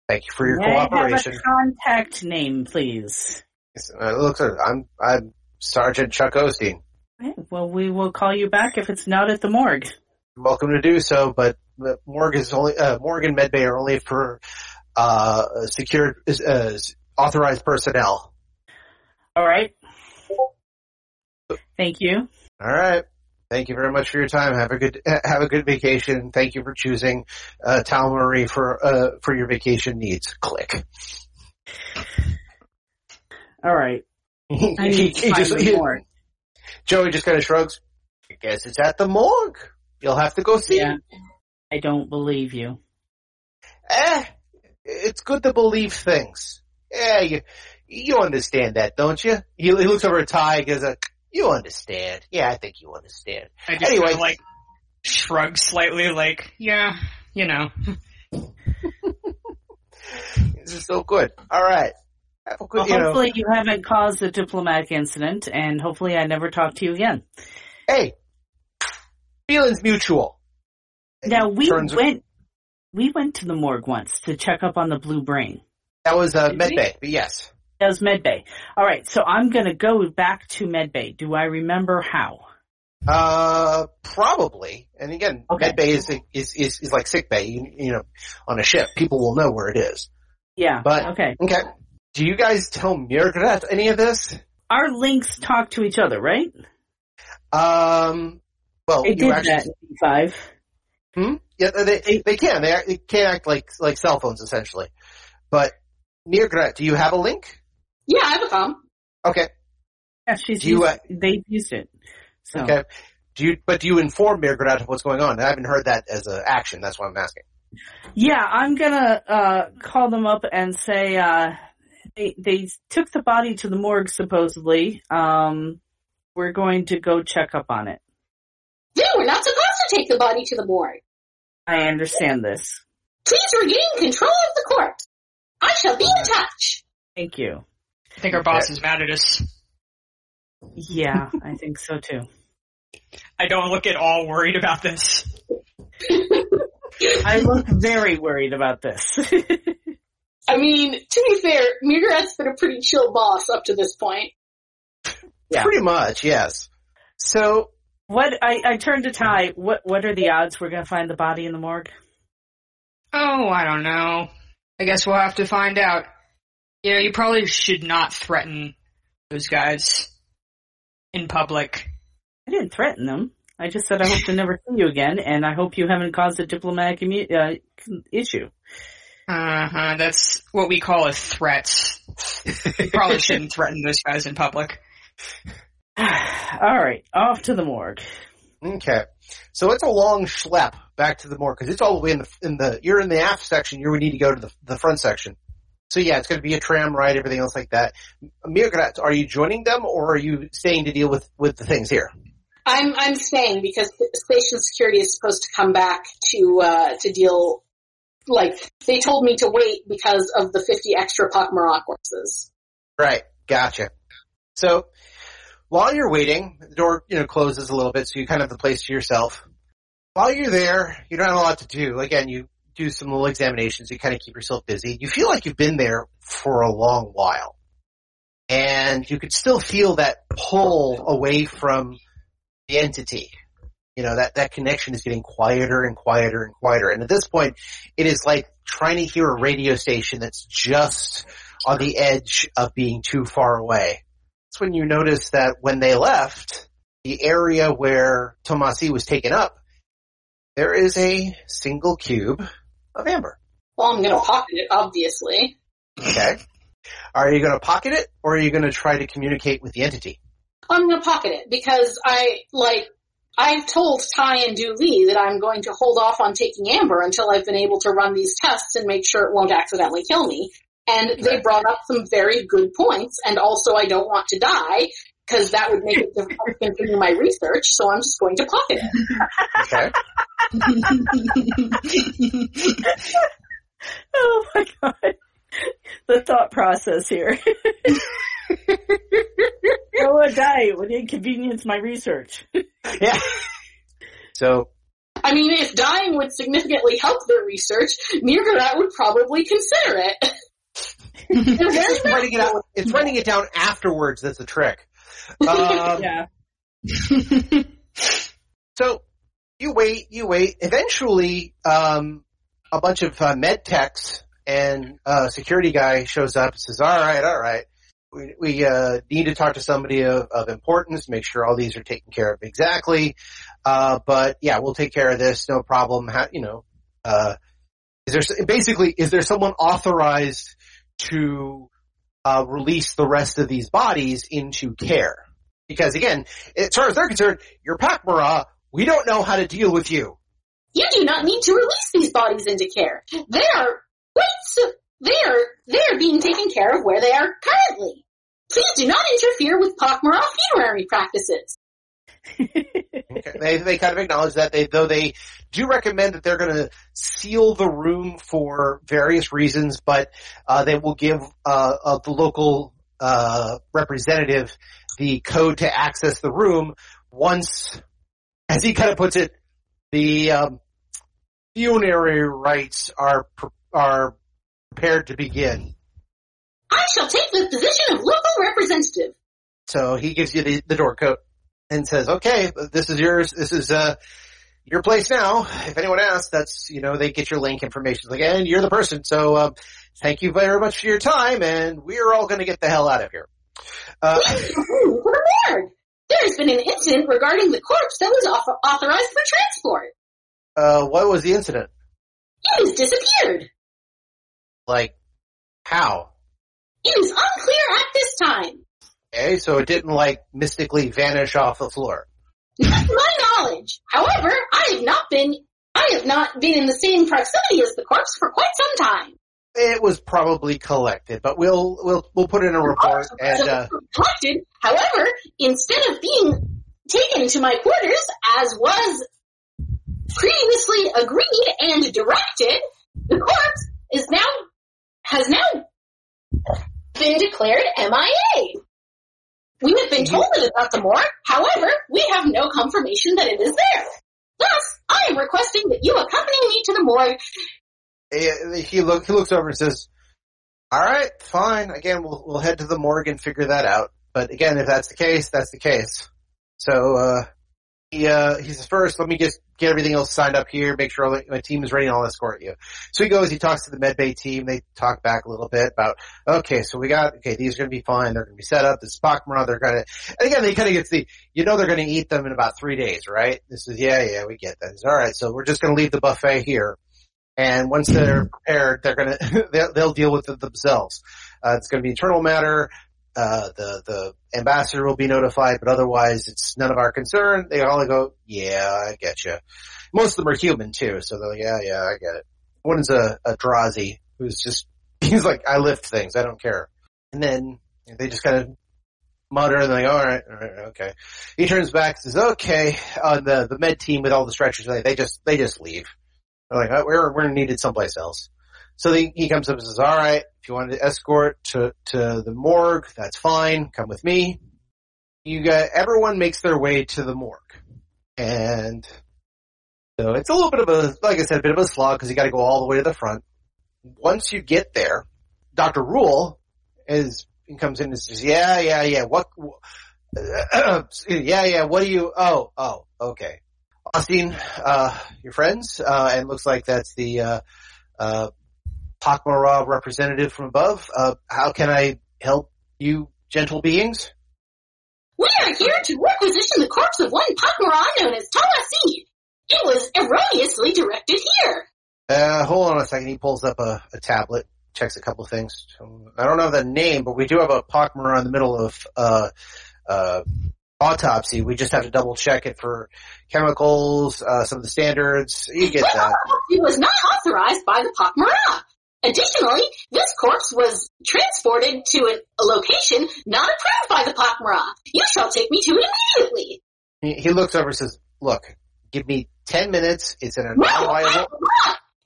Thank you for your May I cooperation. have a contact name, please? Yes, uh, look, sir, I'm I'm Sergeant Chuck Osteen. Okay, Well, we will call you back if it's not at the morgue. You're welcome to do so, but the morgue is only uh, morgue and medbay are only for uh, secured uh, authorized personnel. All right. Thank you. All right. Thank you very much for your time. Have a good have a good vacation. Thank you for choosing uh, Tal Marie for uh, for your vacation needs. Click. All right. He, I need to he find just, he- Joey just kind of shrugs. I guess it's at the morgue. You'll have to go see. Yeah. I don't believe you. Eh, it's good to believe things. Yeah, you you understand that, don't you? He, he looks over at Ty and goes, uh, "You understand? Yeah, I think you understand." I just Anyway. kinda, like shrug slightly, like, yeah, you know. This is so good. All right. Have a good, Well, you know. hopefully you haven't caused a diplomatic incident, and hopefully I never talk to you again. Hey, feelings mutual. And Now we turns- went, we went to the morgue once to check up on the blue brain. That was uh, Did we? Medbay, but yes. Was Medbay. All right, so I'm going to go back to Medbay. Do I remember how? Uh, probably. And again, Okay. Medbay is, is is is like sick bay. You, you know, on a ship, people will know where it is. Yeah. But- okay, Okay. Do you guys tell mrr'gra'rat any of this? our links talk to each other, right? Um. Well, They you did actually, that in five. Hmm? Yeah, they they can. They, act- they can act like like cell phones essentially. But mrr'gra'rat, do you have a link? Yeah, I have a com. Okay. Yeah, she's Do you, used, uh, they've used it. So Okay. Do you? But do you inform mrr'gra'rat of what's going on? I haven't heard that as an action. That's why I'm asking. yeah, I'm gonna uh call them up and say uh they they took the body to the morgue supposedly. Um, we're going to go check up on it. Yeah, we're not supposed to take the body to the morgue. I understand this. Please regain control of the court. I shall be in touch. Thank you. I think our boss is mad at us. Yeah, I think so too. I don't look at all worried about this. I look very worried about this. I mean, to be fair, mrr'gra'rat's been a pretty chill boss up to this point. Yeah. Pretty much, yes. So what I, I turned to Ty. What what are the odds we're gonna find the body in the morgue? Oh, I don't know. I guess we'll have to find out. You know, you probably should not threaten those guys in public. I didn't threaten them. I just said I hope to never see you again, and I hope you haven't caused a diplomatic immu- uh, issue. Uh huh. That's what we call a threat. You probably shouldn't threaten those guys in public. All right, off to the morgue. Okay. So it's a long schlep back to the morgue because it's all the way in the in the you're in the aft section. You would need to go to the the front section. So yeah, it's going to be a tram ride, everything else like that. mrr'gra'rat, are you joining them or are you staying to deal with with the things here? I'm I'm staying because station security is supposed to come back to uh to deal. Like they told me to wait because of the 50 extra Pak'ma'ra corpses. Right. Gotcha. So while you're waiting, the door you know closes a little bit, so you kind of have the place to yourself. While you're there, you don't have a lot to do. Again, you do some little examinations. You kind of keep yourself busy. You feel like you've been there for a long while, and you could still feel that pull away from the entity. You know that that connection is getting quieter and quieter and quieter. And at this point, it is like trying to hear a radio station that's just on the edge of being too far away. That's when you notice that when they left the area where Tomasi was taken up, there is a single cube of amber. Well, I'm gonna pocket it, obviously. Okay. Are you going to pocket it, or are you going to try to communicate with the entity? I'm gonna pocket it because I like I've told Ty and Du'li that I'm going to hold off on taking Amber until I've been able to run these tests and make sure it won't accidentally kill me. And they brought up some very good points, and also I don't want to die because that would make it difficult to continue my research. So I'm just going to pocket it. Okay. Oh my god. The thought process here. I want to die. It would inconvenience my research. yeah. So I mean, if dying would significantly help their research, mrr'gra'rat would probably consider it. They're it's writing it out. It's writing it down afterwards. That's the trick. Um, yeah. So you wait, you wait. Eventually, um, a bunch of uh, med techs and uh, security guy shows up and says, "All right, all right, we, we uh, need to talk to somebody of, of importance, make sure all these are taken care of exactly. Uh, but yeah, we'll take care of this, no problem. How, you know, uh, is there basically is there someone authorized to uh, release the rest of these bodies into care? Because again, as far as they're concerned, you're Pak'ma'ra. We don't know how to deal with you. You do not need to release these bodies into care. They are wait, so they are they are being taken care of where they are currently. Please do not interfere with Pak'ma'ra funerary practices. Okay. They they kind of acknowledge that they though they do recommend that they're going to seal the room for various reasons, but uh, they will give uh, the local uh, representative the code to access the room once, as he kind of puts it, the um, funerary rites are pre- are prepared to begin. I shall take the position of local representative. So he gives you the, the door code and says, "Okay, this is yours. This is uh your place now. If anyone asks, that's you know they get your link information. Like, and you're the person. So um, thank you very much for your time, and we're all going to get the hell out of here." Uh, Please remove for. There has been an incident regarding the corpse that was author- authorized for transport. uh, what was the incident? It has disappeared. Like, how? It is unclear at this time. Okay, so it didn't like mystically vanish off the floor. Not to my knowledge. However, I have not been I have not been in the same proximity as the corpse for quite some time. It was probably collected, but we'll we'll we'll put in a report and uh, collected. However, instead of being taken to my quarters as was previously agreed and directed, the corpse is now has now been declared MIA. We have been told that it is at the morgue. However, we have no confirmation that it is there. Thus, I am requesting that you accompany me to the morgue he look he looks over and says, "All right, fine. Again, we'll we'll head to the morgue and figure that out. But again, if that's the case, that's the case. So uh, he uh, he says, first, let me just get everything else signed up here, make sure my team is ready, and I'll escort you. So he goes, he talks to the medbay team. They talk back a little bit about, okay, so we got okay, these are going to be fine. They're going to be set up. This Pak'ma'ra, they're going to. And again, they kind of get the, you know, they're going to eat them in about three days, right? This is yeah, yeah, we get that. All right, so we're just going to leave the buffet here. And once they're prepared, they're gonna they'll, they'll deal with it themselves. Uh, it's going to be internal matter. Uh, the the ambassador will be notified, but otherwise, it's none of our concern. They all go, "Yeah, I get you." Most of them are human too, so they're like, "Yeah, yeah, I get it." One is a, a Drazi who's just he's like, "I lift things, I don't care." And then they just kind of mutter and they're like, all right, all right, okay. He turns back and says, okay, on the, the med team with all the stretchers, they, they just, they just leave. They're like, oh, we're, we're needed someplace else. So he, he comes up and says, all right, if you want to escort to, to the morgue, that's fine. Come with me. You got, everyone makes their way to the morgue. And so it's a little bit of a, like I said, a bit of a slog because you got to go all the way to the front. Once you get there, Dr. Rule is, comes in and says, yeah, yeah, yeah, what, yeah, yeah, what do you, oh, oh, okay. Osteen, uh, your friends, uh, and looks like that's the, uh, uh, Pak'ma'ra representative from above. Uh, how can I help you, gentle beings? We are here to requisition the corpse of one Pak'ma'ra known as Talasi. It was erroneously directed here. Uh, hold on a second. He pulls up a, a tablet, checks a couple things. I don't know the name, but we do have a Pak'ma'ra in the middle of uh, uh, autopsy. We just have to double check it for chemicals, uh, some of the standards. You get that. It was not authorized by the Pak'ma'ra. Additionally, this corpse was transported to a, a location not approved by the Pak'ma'ra. You shall take me to it immediately. He, he looks over and says, "Look, give me ten minutes. It's in a No, non-viable."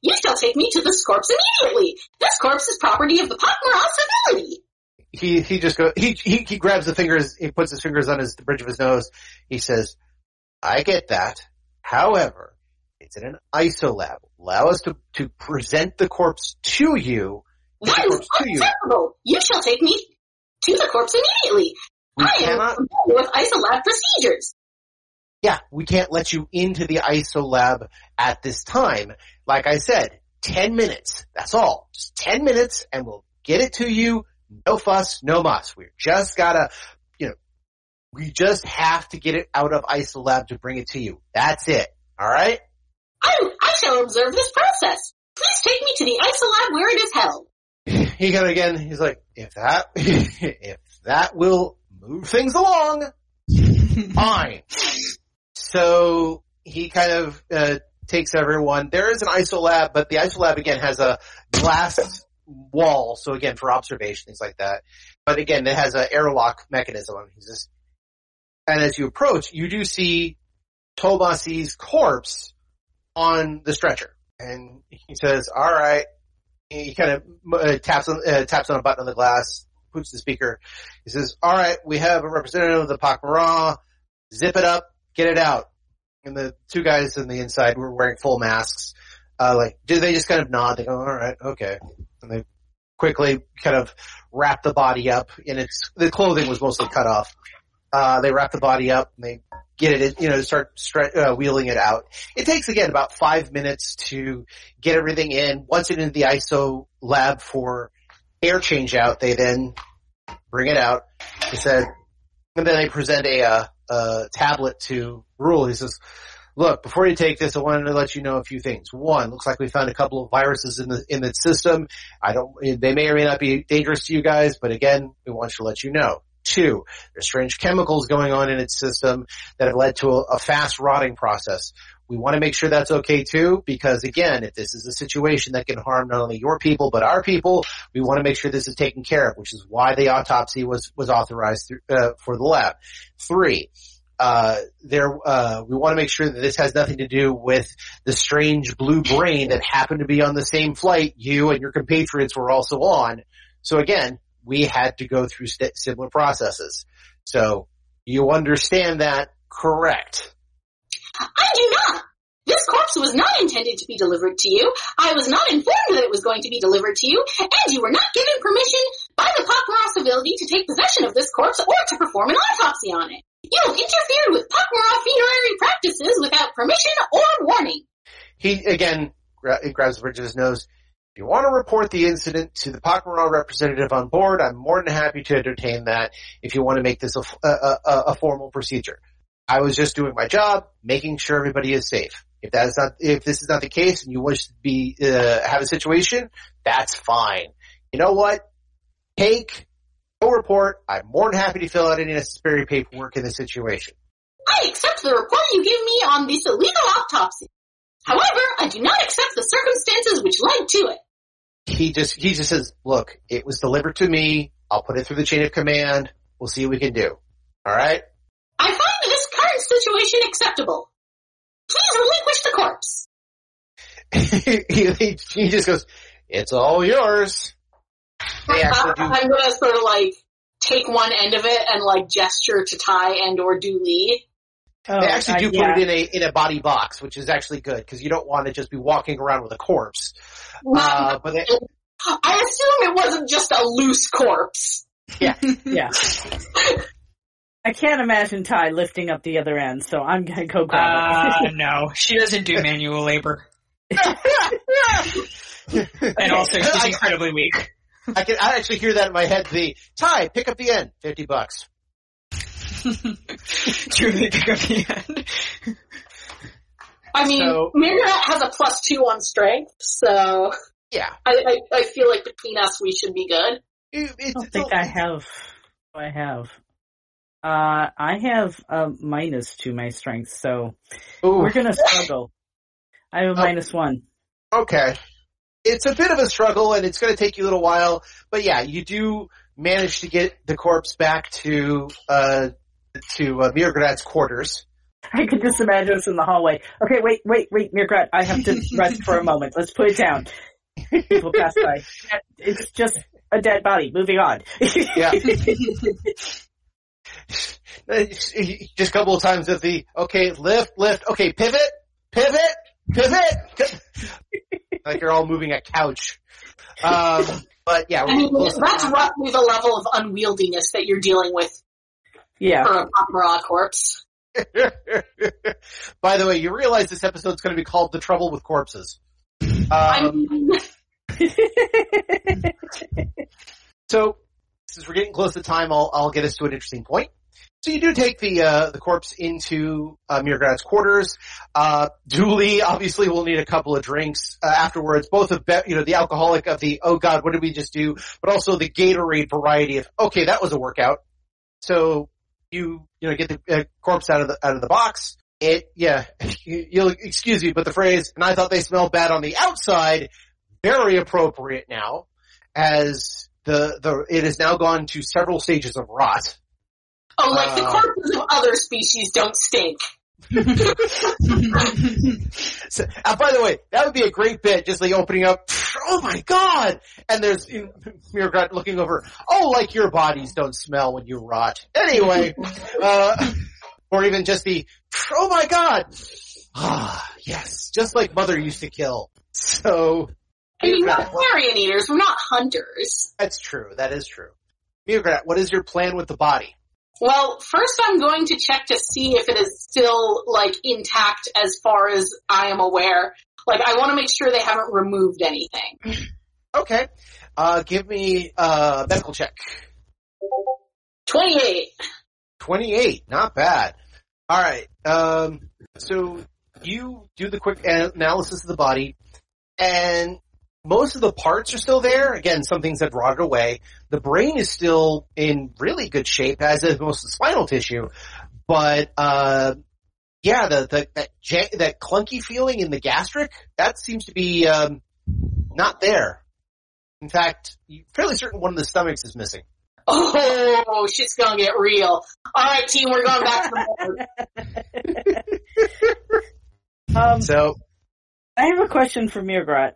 You shall take me to this corpse immediately. This corpse is property of the Pak'ma'ra civility. he he just go he he he grabs the fingers he puts his fingers on his the bridge of his nose he says i get that however it's in an isolab allow us to to present the corpse to you. That is to you. unacceptable. You shall take me to the corpse immediately. We I am cannot- familiar with isolab procedures. yeah we can't let you into the isolab at this time. Like i said 10 minutes. That's all. Just 10 minutes and we'll get it to you. No fuss no muss. We're just gotta you know we just have to get it out of isolab to bring it to you. That's it. All right I, I shall observe this process. Please take me to the isolab where it is held. he kind of again, he's like, if that, if that will move things along, fine. So he kind of uh, takes everyone. There is an isolab, but the isolab again has a glass wall, so again for observation, things like that. But again, it has an airlock mechanism. I mean, he's just, and as you approach, you do see Tomasi's corpse on the stretcher, and he says, "All right." He kind of uh, taps on uh, taps on a button on the glass, puts the speaker. He says, "All right, we have a representative of the Pak'ma'ra. Zip it up, get it out." And the two guys on the inside were wearing full masks. Uh, like, do they just kind of nod? They go, "All right, okay," and they quickly kind of wrap the body up. And it's the clothing was mostly cut off. Uh, they wrap the body up and they get it, you know, start stre- uh, wheeling it out. It takes again about five minutes to get everything in. Once it's into the ISO lab for air change out, they then bring it out. He said, and then they present a, uh, a tablet to Rule. He says, look, before you take this, I wanted to let you know a few things. One, looks like we found a couple of viruses in the, in the system. I don't, they may or may not be dangerous to you guys, but again, we want to let you know. Two, there's strange chemicals going on in its system that have led to a, a fast rotting process. We want to make sure that's okay too, because again, if this is a situation that can harm not only your people but our people, we want to make sure this is taken care of, which is why the autopsy was was authorized uh, for the lab. Three, uh, there, uh, we want to make sure that this has nothing to do with the strange blue brain that happened to be on the same flight you and your compatriots were also on. So again, we had to go through similar processes. So you understand that correct? I do not. This corpse was not intended to be delivered to you. I was not informed that it was going to be delivered to you, and you were not given permission by the Pak'ma'ra civility to take possession of this corpse or to perform an autopsy on it. You interfered with Pak'ma'ra funerary practices without permission or warning. He again gra- grabs the bridge of his nose. You want to report the incident to the Pak'ma'ra representative on board, I'm more than happy to entertain that. If you want to make this a formal procedure, I was just doing my job, making sure everybody is safe. If that is not, if this is not the case, and you wish to be uh, have a situation, that's fine. You know what? Take no report. I'm more than happy to fill out any necessary paperwork in this situation. I accept the report you give me on this illegal autopsy. However, I do not accept the circumstances which led to it. He just he just says, "Look, it was delivered to me. I'll put it through the chain of command. We'll see what we can do." All right. I find this current situation acceptable. Please relinquish the corpse. he, he, he just goes, "It's all yours." They actually do. I'm gonna sort of like take one end of it and like gesture to Ty and or Du'li. Oh, They actually do uh, put yeah. it in a in a body box, which is actually good because you don't want to just be walking around with a corpse. Uh, but they, I assume it wasn't just a loose corpse. Yeah, yeah. I can't imagine Ty lifting up the other end, so I'm gonna go grab Uh, it. no, she doesn't do manual labor. And also, she's incredibly weak. I can I actually hear that in my head. The Ty, pick up the end, fifty bucks. Truly pick up the end. I mean, So- mrr'gra'rat has a plus two on strength, so Yeah. I, I, I feel like between us we should be good. It- I don't think I have. I have. Uh, I have a minus to my strength, so Ooh, we're gonna struggle. I have a Oh. minus one. okay. It's a bit of a struggle and it's going to take you a little while, but yeah, you do manage to get the corpse back to, uh, to, uh, mrr'gra'rat's quarters. I could just imagine us in the hallway. Okay, wait, wait, wait, mrr'gra'rat, I have to rest for a moment. Let's put it down. People pass by. It's just a dead body. Moving on. Yeah. Just a couple of times of the, okay, lift, lift, okay, pivot, pivot, pivot. like you're all moving a couch. Um, but yeah, I mean, we're close that's roughly the level of unwieldiness that you're dealing with yeah. for a Pak'ma'ra corpse. By the way, you realize this episode's going to be called "The Trouble with Corpses." Um, so, since we're getting close to time, I'll I'll get us to an interesting point. So you do take the uh, the corpse into uh, mrr'gra'rat's quarters. Uh, Du'li obviously will need a couple of drinks uh, afterwards, both of be- you know the alcoholic of the oh god what did we just do, but also the Gatorade variety of okay that was a workout. So you you know get the uh, corpse out of the out of the box. It yeah you, you'll excuse me, but the phrase and I thought they smelled bad on the outside very appropriate now as the the it has now gone to several stages of rot. oh, like the uh, corpses of other species don't stink. So, uh, by the way, that would be a great bit, just like opening up, oh my god! And there's you know, mrr'gra'rat looking over, oh, like your bodies don't smell when you rot. Anyway, uh, or even just the, oh my god! Ah, yes, just like Mother used to kill. So, I mean, we're mrr'gra'rat, carrion eaters, we're not hunters. that's true, that is true. mrr'gra'rat, what is your plan with the body? Well, first I'm going to check to see if it is still, like, intact as far as I am aware. Like, I want to make sure they haven't removed anything. Okay, uh, give me a medical check. 28. 28, not bad. Alright, um, so you do the quick analysis of the body, and most of the parts are still there. Again, some things have rotted away. The brain is still in really good shape, as is most of the spinal tissue, but, uh, yeah, the, the, that, ja- that clunky feeling in the gastric, that seems to be, um, not there. In fact, you're fairly certain one of the stomachs is missing. Oh, shit's gonna get real. Alright team, we're going back to the board. Um, So, I have a question for mrr'gra'rat.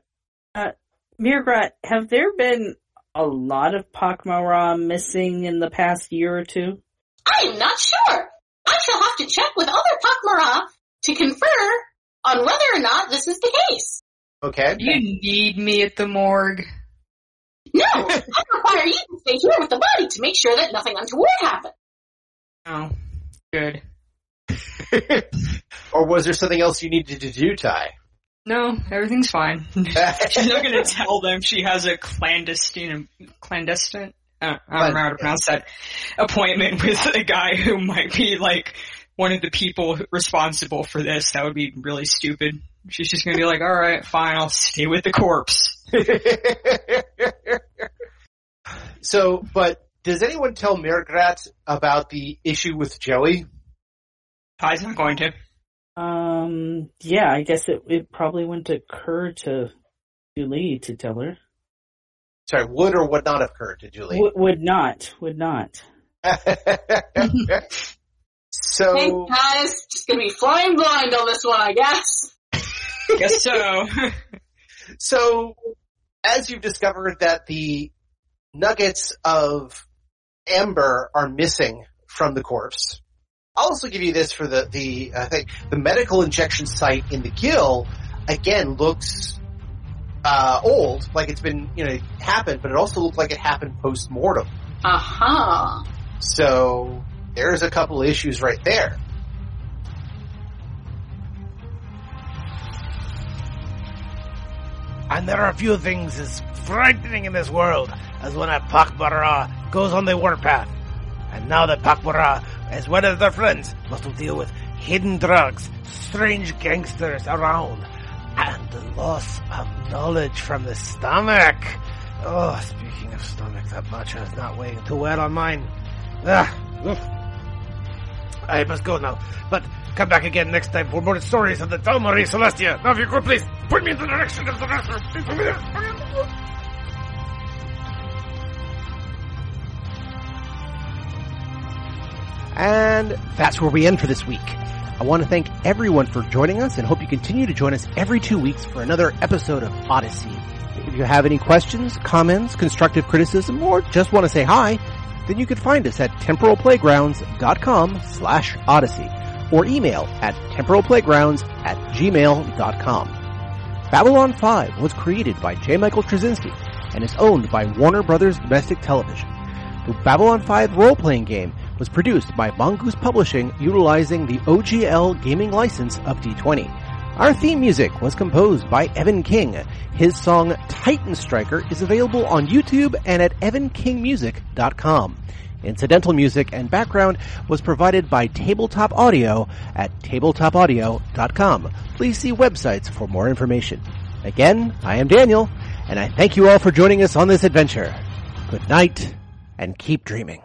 Uh, mrr'gra'rat, have there been a lot of Pak'ma'ra missing in the past year or two? I'm not sure. I shall have to check with other Pak'ma'ra to confer on whether or not this is the case. okay. you need me at the morgue. No, I require you to stay here with the body to make sure that nothing untoward happens. Oh, good. or was there something else you needed to do, Ty? No, everything's fine. She's not gonna tell them she has a clandestine, clandestine, uh, I don't know how to pronounce that, appointment with a guy who might be like one of the people responsible for this. That would be really stupid. She's just gonna be like, alright, fine, I'll stay with the corpse. so, but does anyone tell mrr'gra'rat about the issue with Joey? Ty's not going to. Um, yeah, I guess it, it probably wouldn't occur to Du'li to tell her. Sorry, would or would not have occurred to Du'li? W- would not, would not. so, Hey guys, just gonna be flying blind on this one, I guess. Guess so. so, as you've discovered that the nuggets of amber are missing from the corpse, I'll also give you this for the the uh, thing. The medical injection site in the gill again looks uh, old, like it's been you know happened, but it also looked like it happened post mortem. Uh-huh. So there's a couple issues right there. And there are a few things as frightening in this world as when a Pak'ma'ra goes on the warpath. And now that Pak'ma'ra, as one of their friends, must deal with hidden drugs, strange gangsters around, and the loss of knowledge from the stomach. Oh, speaking of stomach, that matcha is not weighing too well on mine. Ah, oof. I must go now, but come back again next time for more stories of the Dal Marie Celestia. Now, if you could please point me in the direction of the restroom. And that's where we end for this week. I want to thank everyone for joining us and hope you continue to join us every two weeks for another episode of Odyssey. If you have any questions, comments, constructive criticism, or just want to say hi, then you can find us at temporalplaygrounds.com slash odyssey or email at temporalplaygrounds at gmail.com. Babylon 5 was created by J. Michael Straczynski and is owned by Warner Brothers Domestic Television. The Babylon 5 role-playing game was produced by Mongoose Publishing utilizing the OGL gaming license of D20. Our theme music was composed by Evan King. His song Titan Striker is available on YouTube and at evankingmusic.com. Incidental music and background was provided by Tabletop Audio at tabletopaudio.com. Please see websites for more information. Again, I am Daniel, and I thank you all for joining us on this adventure. Good night, and keep dreaming.